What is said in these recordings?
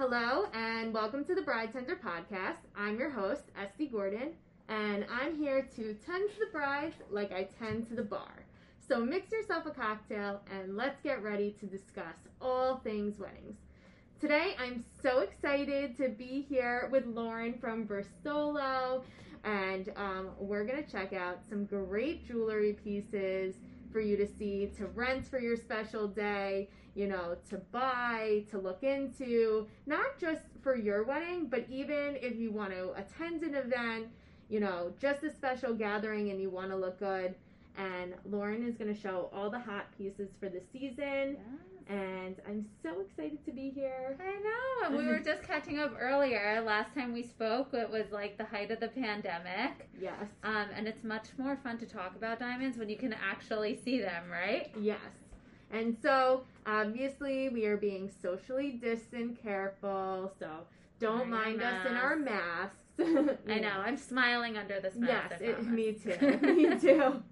Hello, and welcome to the Bride Tender podcast. I'm your host, Estee Gordon, and I'm here to tend to the brides like I tend to the bar. So mix yourself a cocktail and let's get ready to discuss all things weddings. Today, I'm so excited to be here with Lauren from Verstolo, and um, we're gonna check out some great jewelry pieces for you to see, to rent for your special day, you know, to buy, to look into, not just for your wedding, but even if you want to attend an event, you know, just a special gathering and you want to look good. And Lauren is going to show all the hot pieces for the season. And I'm so excited to be here. I know. We were just catching up earlier. Last time we spoke, it was like the height of the pandemic. Yes. Um, and it's much more fun to talk about diamonds when you can actually see them, right? Yes. And so, obviously, we are being socially distant, careful. So, don't Wearing mind us in our masks. I know. I'm smiling under this mask. Yes, it, me too. me too.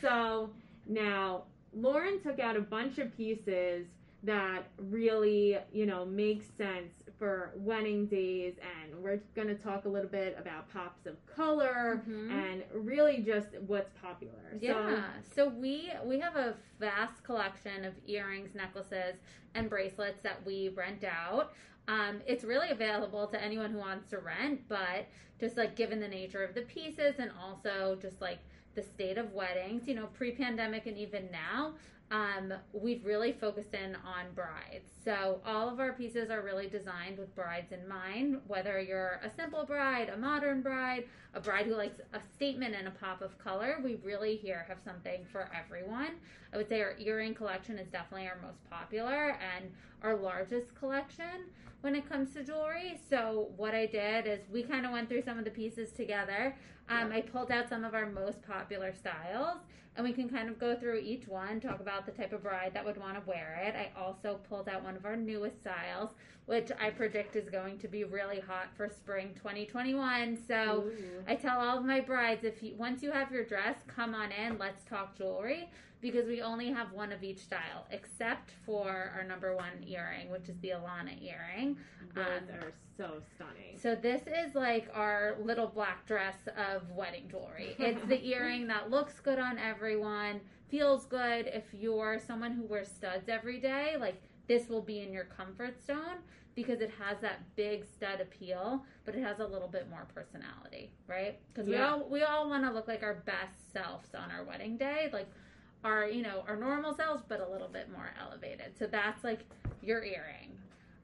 so now Lauren took out a bunch of pieces that really, you know, make sense for wedding days, and we're going to talk a little bit about pops of color Mhm. and really just what's popular. Yeah. So we we have a vast collection of earrings, necklaces, and bracelets that we rent out. Um, it's really available to anyone who wants to rent, but just like given the nature of the pieces and also just like the state of weddings, you know, pre-pandemic and even now, um, we've really focused in on brides. So all of our pieces are really designed with brides in mind, whether you're a simple bride, a modern bride, a bride who likes a statement and a pop of color. We really here have something for everyone. I would say our earring collection is definitely our most popular and our largest collection when it comes to jewelry. So what I did is we kind of went through some of the pieces together. Um, I pulled out some of our most popular styles and we can kind of go through each one, talk about the type of bride that would want to wear it. I also pulled out one of our newest styles, which I predict is going to be really hot for spring 2021. So Ooh. I tell all of my brides if you once you have your dress, come on in, let's talk jewelry because we only have one of each style except for our number one earring, which is the Alana earring. Those Um, are so stunning. So this is like our little black dress of wedding jewelry. It's the earring that looks good on everyone, feels good if you're someone who wears studs every day, like this will be in your comfort zone because it has that big stud appeal, but it has a little bit more personality, right? Because we all we all want to look like our best selves on our wedding day, like our you know our normal selves, but a little bit more elevated. So that's like your earring.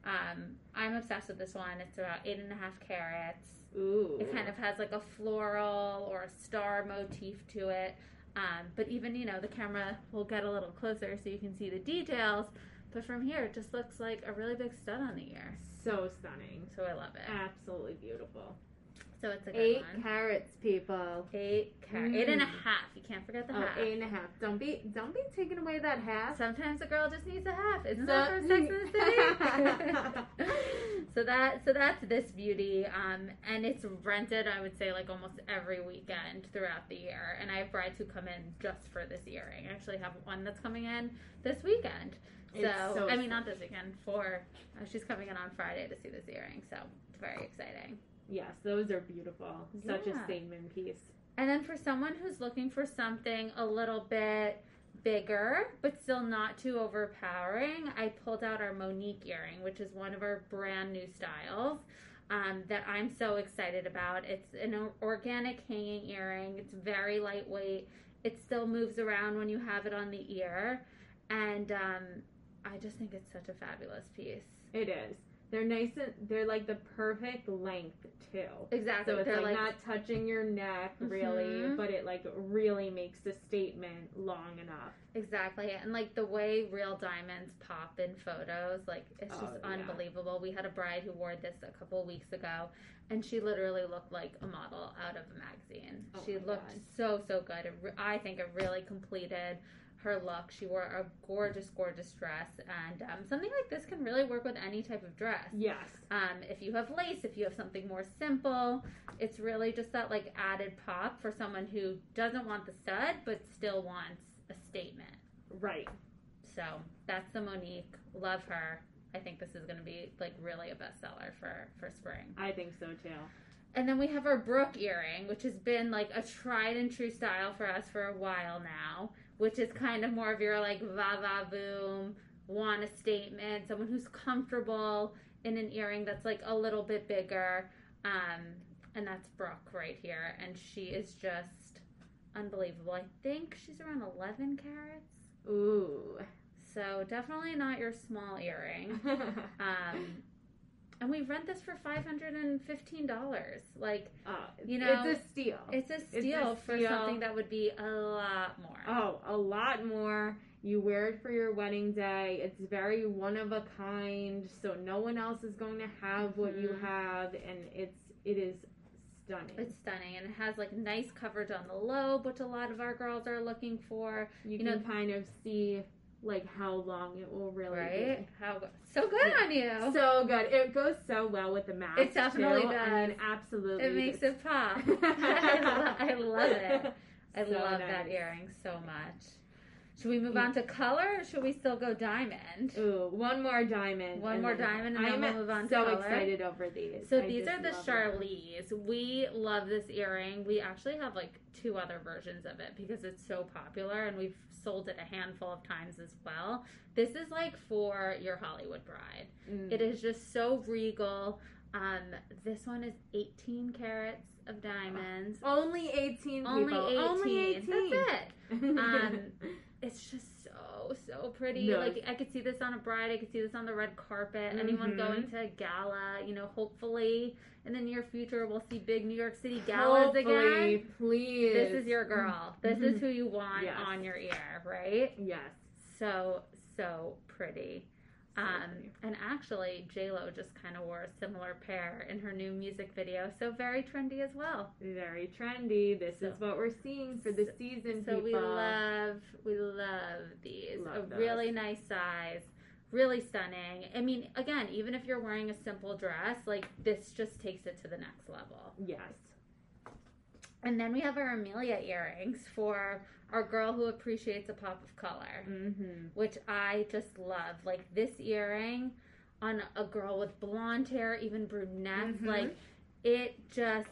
Um, I'm obsessed with this one. It's about eight and a half carats. Ooh. It kind of has like a floral or a star motif to it. Um, but even, you know, the camera will get a little closer so you can see the details. But from here, it just looks like a really big stud on the ear. so stunning. So I love it. Absolutely beautiful. So it's a good Eight one. carats, people. Eight carat. Eight Mm. half. You can't forget the Oh, half. eight and a half. Don't be don't be taking away that half. Sometimes a girl just needs a half. Isn't So- that from Sex and the City? so that so that's this beauty, um, and it's rented. I would say like almost every weekend throughout the year. And I have brides who come in just for this earring. I actually have one that's coming in this weekend. So, It's so I mean, not this weekend. For uh, she's coming in on Friday to see this earring. So it's very exciting. Yes, those are beautiful. Such a statement piece. And then for someone who's looking for something a little bit bigger, but still not too overpowering, I pulled out our Monique earring, which is one of our brand new styles um, that I'm so excited about. It's an organic hanging earring, it's very lightweight, it still moves around when you have it on the ear. And um, I just think it's such a fabulous piece. It is. They're nice and they're like the perfect length too. Exactly. So it's They're like, not touching your neck really, Mhm. but it like really makes the statement long enough. Exactly. And like the way real diamonds pop in photos, like it's Oh, just yeah. unbelievable. We had a bride who wore this a couple weeks ago and she literally looked like a model out of a magazine. Oh she looked God. so so good. Re- I think it really completed her look. She wore a gorgeous gorgeous dress and um, something like this can really work with any type of dress. Yes. Um, if you have lace, if you have something more simple, it's really just that like added pop for someone who doesn't want the stud but still wants a statement. Right. So that's the Monique. Love her. I think this is going to be like really a bestseller for for spring. I think so too. And then we have our Brooke earring, which has been like a tried and true style for us for a while now, which is kind of more of your like va va boom, want a statement, someone who's comfortable in an earring that's like a little bit bigger. Um, and that's Brooke right here. And she is just unbelievable. I think she's around 11 carats. Ooh. So definitely not your small earring. Um, and we rent this for five hundred and fifteen dollars. Like Uh, You know, it's a steal. it's a a steal for steal. something that would be a lot more. Oh, a lot more. You wear it for your wedding day. It's very one of a kind, so no one else is going to have what you Mhm. have, and it's it is stunning. It's stunning and it has like nice coverage on the lobe, which a lot of our girls are looking for. you, you can know- kind of see like how long it will really Right? How so good Yeah. on you. So good. It goes so well with the mask. It definitely too. I mean, does. absolutely. it makes it pop. I, lo- I love it. I So love that earring so much. Should we move on mm. to color or should we still go diamond? Ooh, one more diamond. One more diamond and then we'll move on to so excited over these. So I these are the love them. We love this earring. We actually have like two other versions of it because it's so popular and we've sold it a handful of times as well. This is like for your Hollywood bride. Mm. It is just so regal. Um, this one is 18 carats of diamonds. Only 18 Only people. 18. Only 18. That's it. Um, It's just so so pretty. No. Like I could see this on a bride. I could see this on the red carpet. Anyone Mhm. going to a gala, you know, hopefully in the near future we'll see big New York City galas again. Please. This is your girl. This is Mhm. who you want Yes. on your ear, right? Yes. So so pretty. Um, and actually, J Lo just kind of wore a similar pair in her new music video, so very trendy as well. Very trendy. This So- is what we're seeing for the season, So people. we love, we love these. Love a those. really nice size, really stunning. I mean, again, even if you're wearing a simple dress, like this just takes it to the next level. Yes. And then we have our Amelia earrings for our girl who appreciates a pop of color, Mm-hmm. which I just love. Like this earring on a girl with blonde hair, even brunettes, Mhm. like it just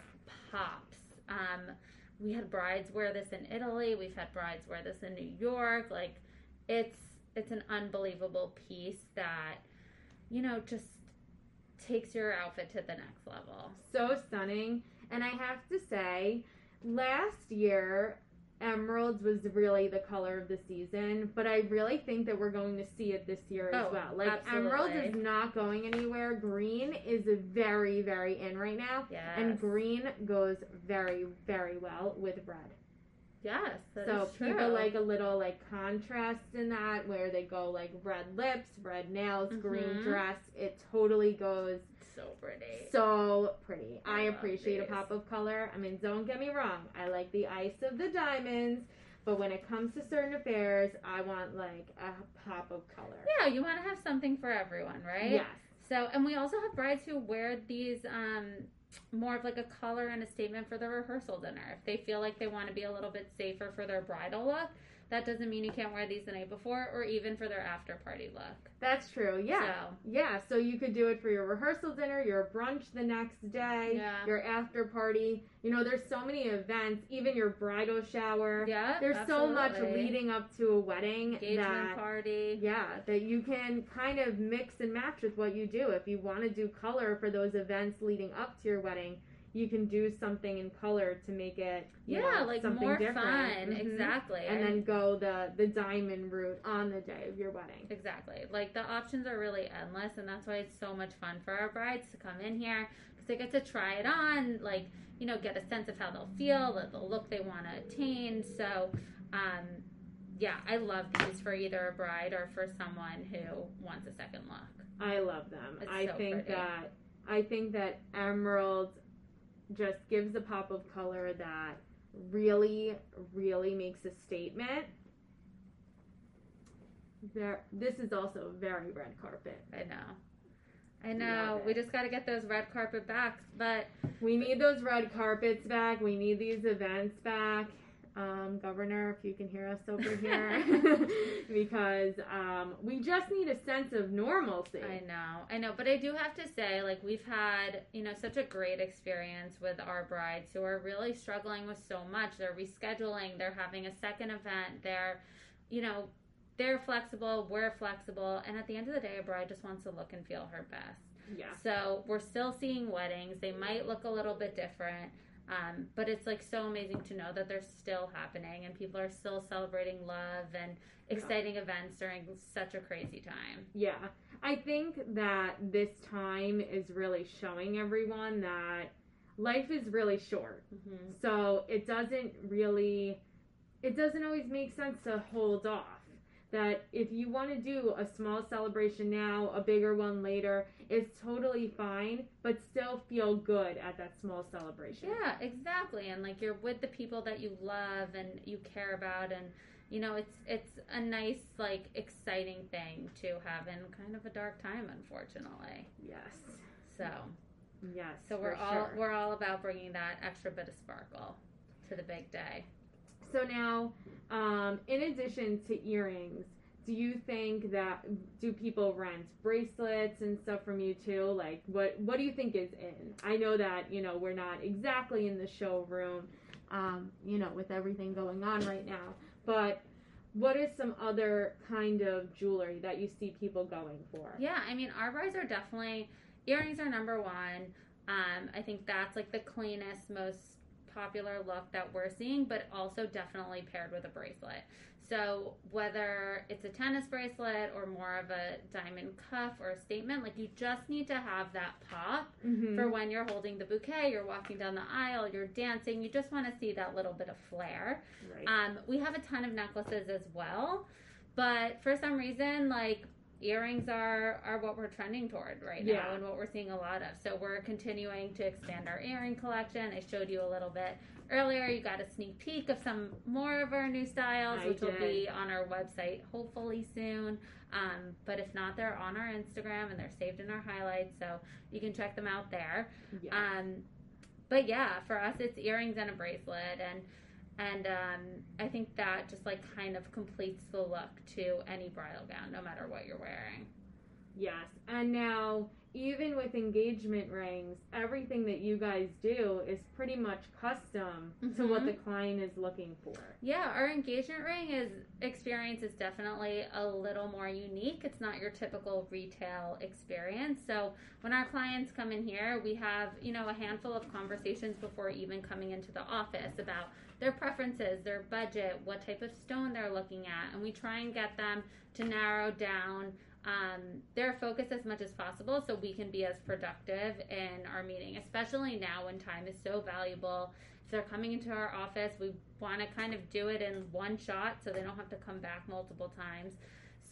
pops. Um, we had brides wear this in Italy. We've had brides wear this in New York. Like it's it's an unbelievable piece that you know just takes your outfit to the next level. So stunning. And I have to say, last year, emeralds was really the color of the season, but I really think that we're going to see it this year as Oh, well. Like absolutely. emeralds is not going anywhere. Green is very, very in right now. Yes. And green goes very, very well with red. yes, so people like a little like contrast in that where they go like red lips, red nails, green Mhm. dress. It totally goes so pretty. so pretty. I I, appreciate these. a pop of color. I mean, don't get me wrong. I like the ice of the diamonds, but when it comes to certain affairs, I want like a pop of color. yeah, you want to have something for everyone, right? Yes. So, and we also have brides who wear these um, more of like a color and a statement for the rehearsal dinner. If they feel like they want to be a little bit safer for their bridal look, that doesn't mean you can't wear these the night before or even for their after party look. That's true. Yeah. So, Yeah, so you could do it for your rehearsal dinner, your brunch the next day, Yeah. your after party. You know, there's so many events, even your bridal shower. yeah. There's so much leading up to a wedding engagement that party. Yeah, that you can kind of mix and match with what you do. If you want to do color for those events leading up to your wedding, you can do something in color to make it Yeah, know, like something more different. fun. Mhm. Exactly. And then go the the diamond route on the day of your wedding. Exactly. Like the options are really endless, and that's why it's so much fun for our brides to come in here because they get to try it on, like, you know, get a sense of how they'll feel, the, the look they want to attain. So, um, yeah, I love these for either a bride or for someone who wants a second look. I love them. It's I so think pretty. that I think that emerald just gives a pop of color that really, really makes a statement. There, this is also very red carpet. I know. I know. We just got to get those red carpet backs, but We need those red carpets back. We need these events back. Um, Governor, if you can hear us over here, because um, we just need a sense of normalcy. I know, I know, but I do have to say, like, we've had, you know, such a great experience with our brides who are really struggling with so much. They're rescheduling, they're having a second event, they're, you know, they're flexible, we're flexible, and at the end of the day, a bride just wants to look and feel her best. Yeah. So we're still seeing weddings. They might look a little bit different. Um, but it's like so amazing to know that they're still happening and people are still celebrating love and exciting yeah. events during such a crazy time. Yeah. I think that this time is really showing everyone that life is really short. Mm-hmm. So it doesn't really, it doesn't always make sense to hold off that if you want to do a small celebration now, a bigger one later, it's totally fine, but still feel good at that small celebration. Yeah, exactly. And like you're with the people that you love and you care about and you know, it's it's a nice like exciting thing to have in kind of a dark time unfortunately. Yes. So, yes. So we're all sure. we're all about bringing that extra bit of sparkle to the big day. So now, um, in addition to earrings, do you think that do people rent bracelets and stuff from you too? Like, what what do you think is in? I know that you know we're not exactly in the showroom, um, you know, with everything going on right now, but what is some other kind of jewelry that you see people going for? Yeah, I mean, our brides are definitely earrings are number one. Um, I think that's like the cleanest, most popular look that we're seeing, but also definitely paired with a bracelet. So whether it's a tennis bracelet or more of a diamond cuff or a statement, like you just need to have that pop mm-hmm. for when you're holding the bouquet, you're walking down the aisle, you're dancing. You just want to see that little bit of flair. Right. Um, we have a ton of necklaces as well, but for some reason, like earrings are are what we're trending toward right now yeah. and what we're seeing a lot of. So we're continuing to expand our earring collection. I showed you a little bit earlier. You got a sneak peek of some more of our new styles, I which did. will be on our website hopefully soon. Um, but if not, they're on our Instagram and they're saved in our highlights, so you can check them out there. Yes. Um, but yeah, for us, it's earrings and a bracelet and and um, I think that just like kind of completes the look to any bridal gown, no matter what you're wearing. Yes, and now even with engagement rings, everything that you guys do is pretty much custom mm-hmm. to what the mm-hmm. client is looking for. Yeah, our engagement ring is experience is definitely a little more unique. It's not your typical retail experience. So when our clients come in here, we have, you know, a handful of conversations before even coming into the office about their preferences, their budget, what type of stone they're looking at, and we try and get them to narrow down um, their focus as much as possible so we can be as productive in our meeting, especially now when time is so valuable. If they're coming into our office, we want to kind of do it in one shot so they don't have to come back multiple times.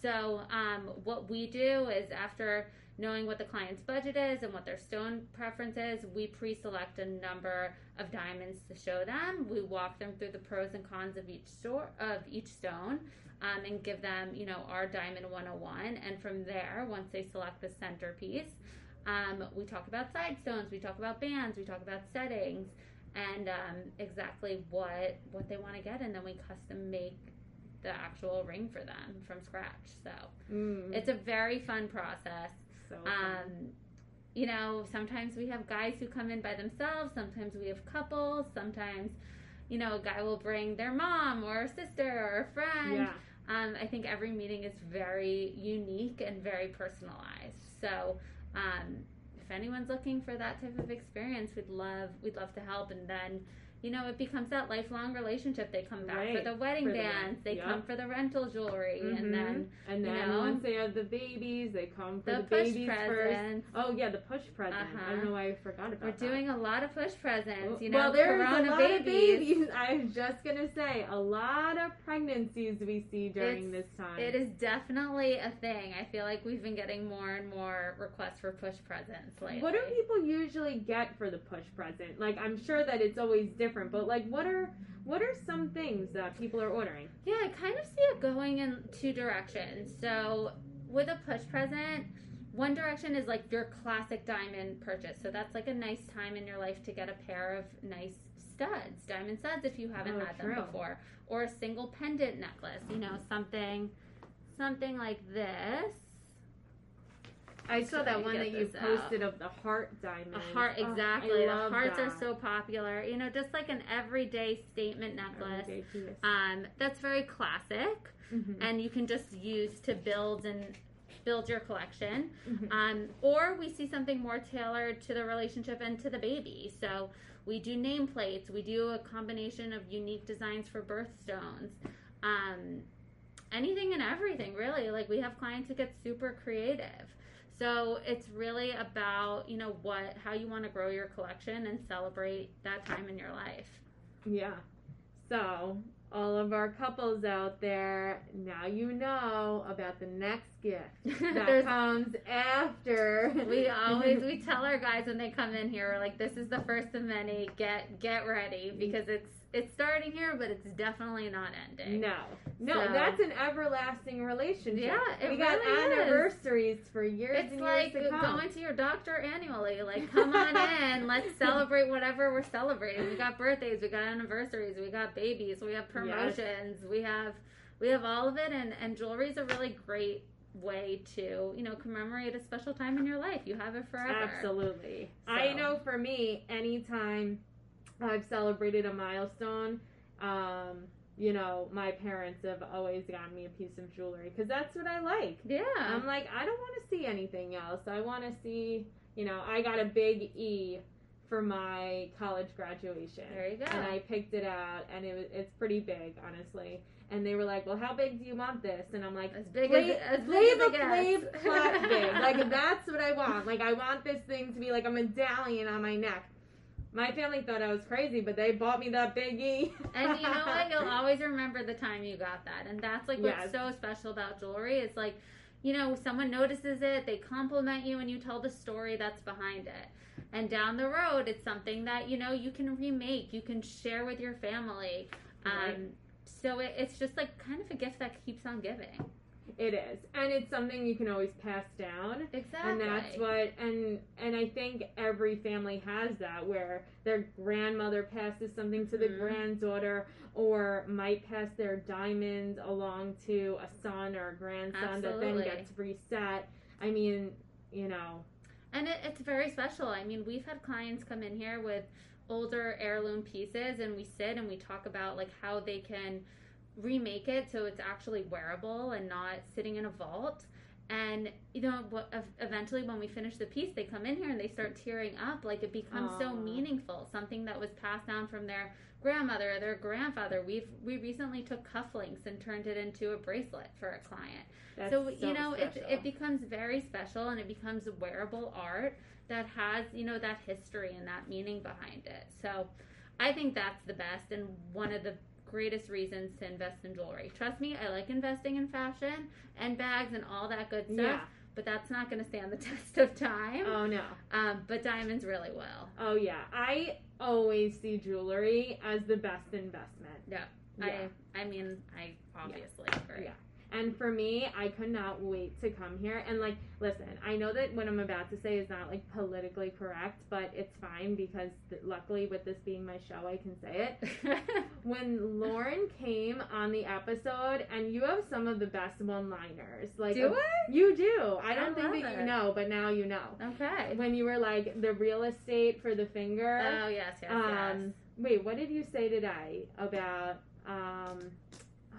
So, um, what we do is after knowing what the client's budget is and what their stone preference is, we pre select a number of diamonds to show them. We walk them through the pros and cons of each, store, of each stone um, and give them, you know, our Diamond 101. And from there, once they select the centerpiece, um, we talk about side stones, we talk about bands, we talk about settings, and um, exactly what what they want to get, and then we custom make the actual ring for them from scratch. So mm. it's a very fun process. So fun. Um, you know, sometimes we have guys who come in by themselves, sometimes we have couples, sometimes, you know, a guy will bring their mom or a sister or a friend. Yeah. Um, I think every meeting is very unique and very personalized. So, um, if anyone's looking for that type of experience, we'd love we'd love to help. And then you know, it becomes that lifelong relationship. They come back right. for the wedding for bands, the, they yep. come for the rental jewelry, mm-hmm. and then and then you know, once they have the babies, they come for the, the babies presents. first. Oh yeah, the push present. Uh-huh. I don't know why I forgot about that. We're that. doing a lot of push presents. You know, well, there's a lot babies. of babies. I was just gonna say a lot of pregnancies we see during it's, this time. It is definitely a thing. I feel like we've been getting more and more requests for push presents lately. What do people usually get for the push present? Like I'm sure that it's always different, but like what are what are some things that people are ordering? Yeah, I kind of see it going in two directions. So with a push present, one direction is like your classic diamond purchase. So that's like a nice time in your life to get a pair of nice studs, diamond studs, if you haven't Oh, had true. them before, or a single pendant necklace. You know, something, something like this. I saw that one that you this out? posted of the heart diamond. A heart, Oh, exactly. the love hearts are so popular. You know, just like an everyday statement necklace. Everyday. Um, that's very classic, Mhm. and you can just use to build and build your collection. Mhm. Um, or we see something more tailored to the relationship and to the baby. So we do nameplates. We do a combination of unique designs for birthstones. Um, anything and everything, really. Like we have clients who get super creative. So it's really about you know what how you want to grow your collection and celebrate that time in your life. Yeah. So, all of our couples out there, now you know about the next gift that comes after. we always we tell our guys when they come in here we're like this is the first of many get get ready because it's it's starting here but it's definitely not ending. No, no, So- that's an everlasting relationship. Yeah, we got really is. anniversaries for years it's and like years to going to your doctor annually like come on in let's celebrate whatever we're celebrating. We got birthdays we got anniversaries we got babies we have promotions we have we have all of it and and jewelry is a really great way to you know commemorate a special time in your life. You have it forever. Absolutely. I know for me, anytime I've celebrated a milestone, um, you know, my parents have always gotten me a piece of jewelry because that's what I like. yeah I'm like, I don't want to see anything else. I want to see, you know, I got a big E for my college graduation. there you go And I picked it out, and it was, it's pretty big, honestly. And they were like, "Well, how big do you want this?" And I'm like, as big as, as big as it gets. big. Like that's what I want. Like I want this thing to be like a medallion on my neck. My family thought I was crazy, but they bought me that big E. And you know what? You'll always remember the time you got that. And that's like what's Yes. so special about jewelry. It's like, you know, someone notices it, they compliment you, and you tell the story that's behind it. And down the road, it's something that, you know, you can remake, you can share with your family. Um, Right. So it, it's just like kind of a gift that keeps on giving. It is, and it's something you can always pass down. Exactly. And that's what, and and I think every family has that where their grandmother passes something to the Mhm. granddaughter, or might pass their diamonds along to a son or a grandson that then gets reset. I mean, you know, And it, it's very special. I mean, we've had clients come in here with older heirloom pieces, and we sit and we talk about like how they can remake it so it's actually wearable and not sitting in a vault. And you know, eventually when we finish the piece, they come in here and they start tearing up. Like it becomes so meaningful. Something that was passed down from their grandmother or their grandfather. We've we recently took cufflinks and turned it into a bracelet for a client that's so, you know it, it becomes very special and it becomes wearable art that has you know that history and that meaning behind it so i think that's the best and one of the greatest reasons to invest in jewelry trust me i like investing in fashion and bags and all that good stuff yeah. but that's not going to stand the test of time Oh no. um, but diamonds really will Oh yeah. I always see jewelry as the best investment. Yeah. Yeah. i i mean i obviously agree Yeah. And for me, I could not wait to come here. And like, listen, I know that what I'm about to say is not like politically correct, but it's fine because th- luckily, with this being my show, I can say it. When Lauren came on the episode, and you have some of the best one-liners, like do i you do. I don't I think that you know, but now you know. okay When you were like the real estate for the finger. oh yes yes yes Um, wait, what did you say today about? Um,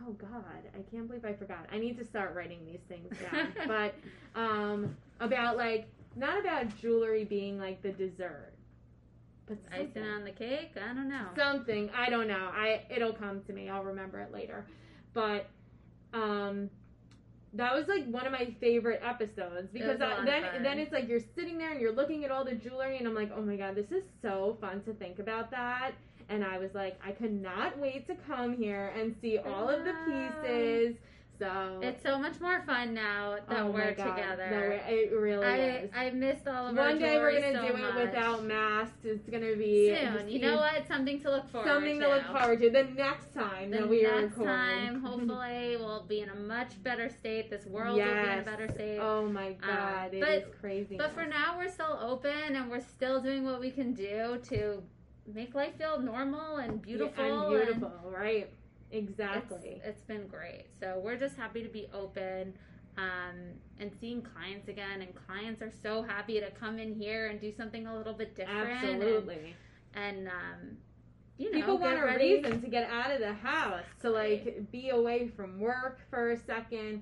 oh God, I can't believe I forgot. I need to start writing these things down. but um, about like not about jewelry being like the dessert, but Icing on the cake? I don't know. something. I don't know. I it'll come to me. I'll remember it later. But um. That was like one of my favorite episodes because I, then then it's like you're sitting there and you're looking at all the jewelry and I'm like, oh my god, this is so fun to think about that. And I was like, I could not wait to come here and see all of the pieces. So It's so much more fun now that oh we're God. together. No, it really I is. I missed all of our One day we're gonna so do much. it without masks. It's gonna be soon. You know what? Something to look forward Something to. to look forward to. The next time The that we are cool. The next recording. time, hopefully, we'll be in a much better state. This world will be in a better state. Oh my um, god, it but- is crazy. But for now, we're still open and we're still doing what we can do to make life feel normal and beautiful. and beautiful, right? Exactly. It's, it's been great. So we're just happy to be open um, and seeing clients again. And clients are so happy to come in here and do something a little bit different. Absolutely. And, and um, you know, people want a ready. reason to get out of the house to like be away from work for a second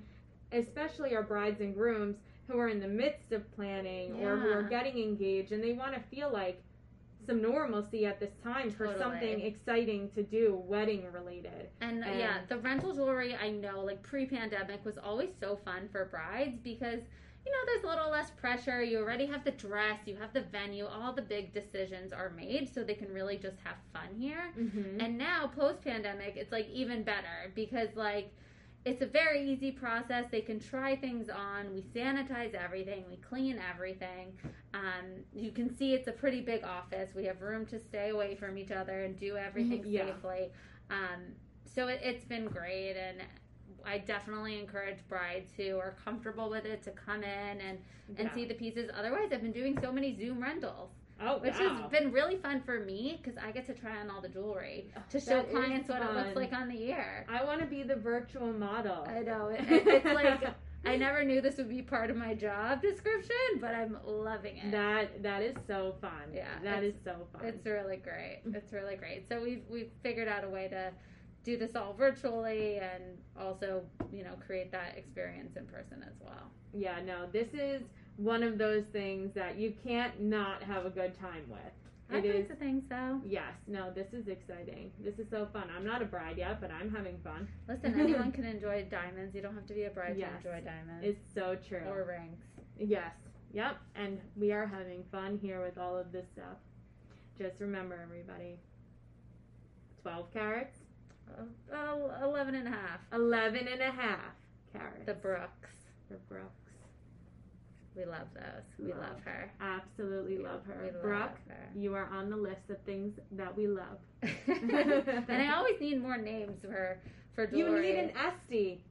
especially our brides and grooms who are in the midst of planning or who are getting engaged and they want to feel like some normalcy at this time for something exciting to do wedding related And, And- yeah, the rental jewelry I know, like pre-pandemic, was always so fun for brides because you know there's a little less pressure. You already have the dress, you have the venue, all the big decisions are made, so they can really just have fun here. mm-hmm. And now post-pandemic, it's like even better because like it's a very easy process. They can try things on. We sanitize everything. We clean everything. Um, you can see it's a pretty big office. We have room to stay away from each other and do everything Yeah. safely. Um, so it, it's been great, and I definitely encourage brides who are comfortable with it to come in and, and Yeah. see the pieces. Otherwise, I've been doing so many Zoom rentals, oh which wow. has been really fun for me because I get to try on all the jewelry oh, to show That clients what it looks like on the ear. i want to be the virtual model I know it, it- it's like I never knew this would be part of my job description, but I'm loving it. that that is so fun Yeah, that is so fun It's really great. Mm. It's really great. So we've we've figured out a way to do this all virtually and also you know create that experience in person as well. yeah no this is one of those things that you can't not have a good time with I It think is the thing so. Yes, no, this is exciting. This is so fun. I'm not a bride yet, but I'm having fun. Listen, anyone can enjoy diamonds. You don't have to be a bride Yes. to enjoy diamonds It's so true. or rings. yes, yep, and we are having fun here with all of this stuff. Just remember, everybody 12 carats, Oh, oh, 11 and a half. 11 and a half carats. The Brooks. The Brooks. We love those. We Love. love her. Absolutely love her. We love Brooke, her. you are on the list of things that we love. and I always need more names for for You need an Estee.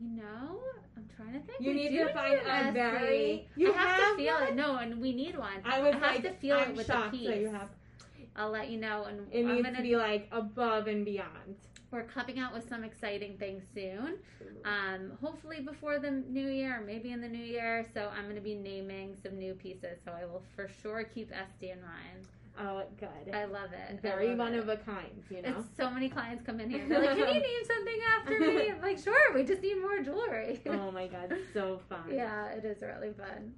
You know, I'm trying to think. You We need to find a very- You I have, have to feel one? it. No, and we need one. I was have like, to feel I'm it with shocked the piece. that you have. I'll let you know, and It I'm needs gonna to be like above and beyond. We're coming out with some exciting things soon. Um, hopefully before the new year, or maybe in the new year. So I'm going to be naming some new pieces. So I will for sure keep Estee in mind. Oh, good. I love it. Very love one it. of a kind, you know. It's so many clients come in here. They're like, "Can you name something after me?" I'm like, "Sure. We just need more jewelry." oh my god, so fun. yeah, it is really fun.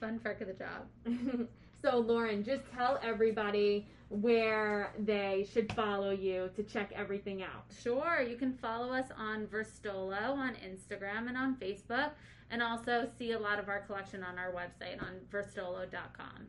Fun perk of the job. so, Lauren, just tell everybody where they should follow you to check everything out. Sure, you can follow us on Verstolo on Instagram and on Facebook, and also see a lot of our collection on our website on verstolo.com.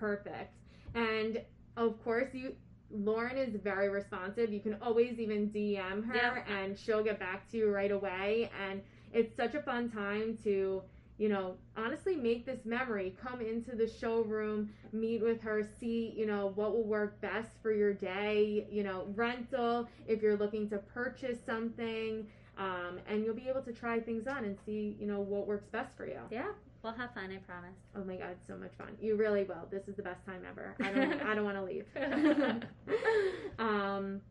Perfect. And of course, you Lauren is very responsive. You can always even DM her and she'll get back to you right away. And it's such a fun time to, you know, honestly make this memory. Come into the showroom, meet with her, see, you know, what will work best for your day, you know, rental, if you're looking to purchase something. Um, and you'll be able to try things on and see, you know, what works best for you. Yeah, we'll have fun, I promise. Oh my god, so much fun. You really will. This is the best time ever. I don't I don't want to leave. um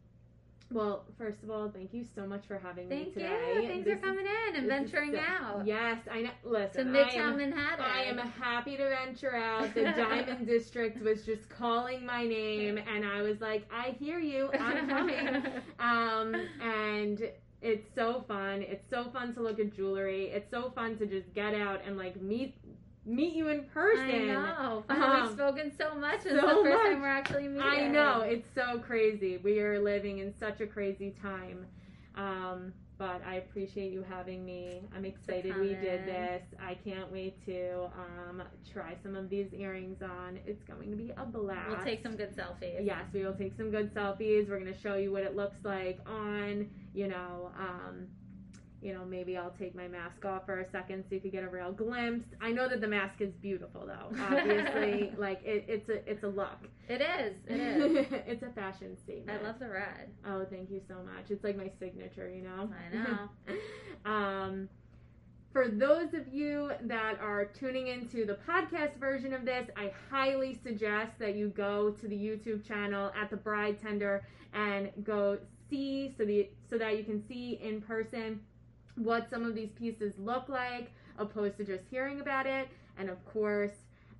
well, first of all, thank you so much for having me today. Thank you. Thanks This for coming in and venturing so- out Yes, I know. to Listen, I Midtown am, Manhattan. I am happy to venture out. The Diamond District was just calling my name, and I was like, I hear you. I'm coming. um, and it's so fun. It's so fun to look at jewelry. It's so fun to just get out and like meet meet you in person. I know. Um, We've spoken so much. So It's the first much. time we're actually meeting. I know it's so crazy. We are living in such a crazy time. Um, but I appreciate you having me. I'm excited we did this. I can't wait to um, try some of these earrings on. It's going to be a blast. We'll take some good selfies. Yes, we will take some good selfies. We're going to show you what it looks like on, you know, um, you know, maybe I'll take my mask off for a second so you could get a real glimpse. I know that the mask is beautiful though. Obviously, like it, it's a it's a look. It is. It is. it's a fashion statement. I love the red. Oh, thank you so much. It's like my signature, you know. I know. um, For those of you that are tuning into the podcast version of this, I highly suggest that you go to the YouTube channel at the Bride Tender and go see so the so that you can see in person what some of these pieces look like opposed to just hearing about it. And of course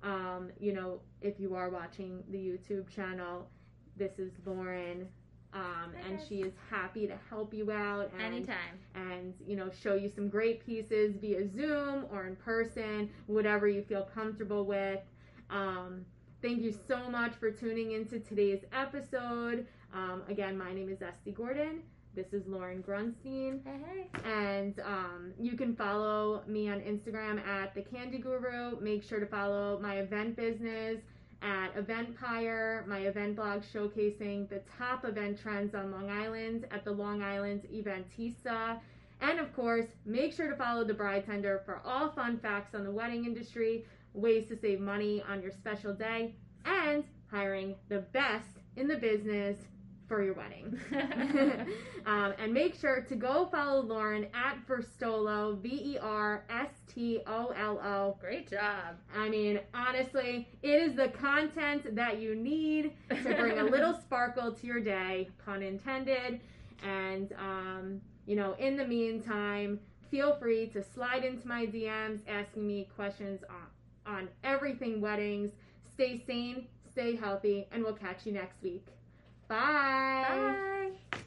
um, you know if you are watching the youtube channel this is lauren um, and she is happy to help you out and Anytime. and you know show you some great pieces via zoom or in person whatever you feel comfortable with. Um, thank you so much for tuning into today's episode. Um, again my name is estee gordon this is lauren grunstein Hey, hey. and um, you can follow me on instagram at the candy guru make sure to follow my event business at Eventpire, my event blog showcasing the top event trends on Long Island at the Long Island Eventista. And of course, make sure to follow the Bride Tender for all fun facts on the wedding industry, ways to save money on your special day, and hiring the best in the business for your wedding. um, and make sure to go follow Lauren at Verstolo, V E R S T O L O. Great job. I mean, honestly, it is the content that you need to bring a little sparkle to your day, pun intended. And, um, you know, in the meantime, feel free to slide into my DMs asking me questions on, on everything weddings. Stay sane, stay healthy, and we'll catch you next week. Bye. Bye.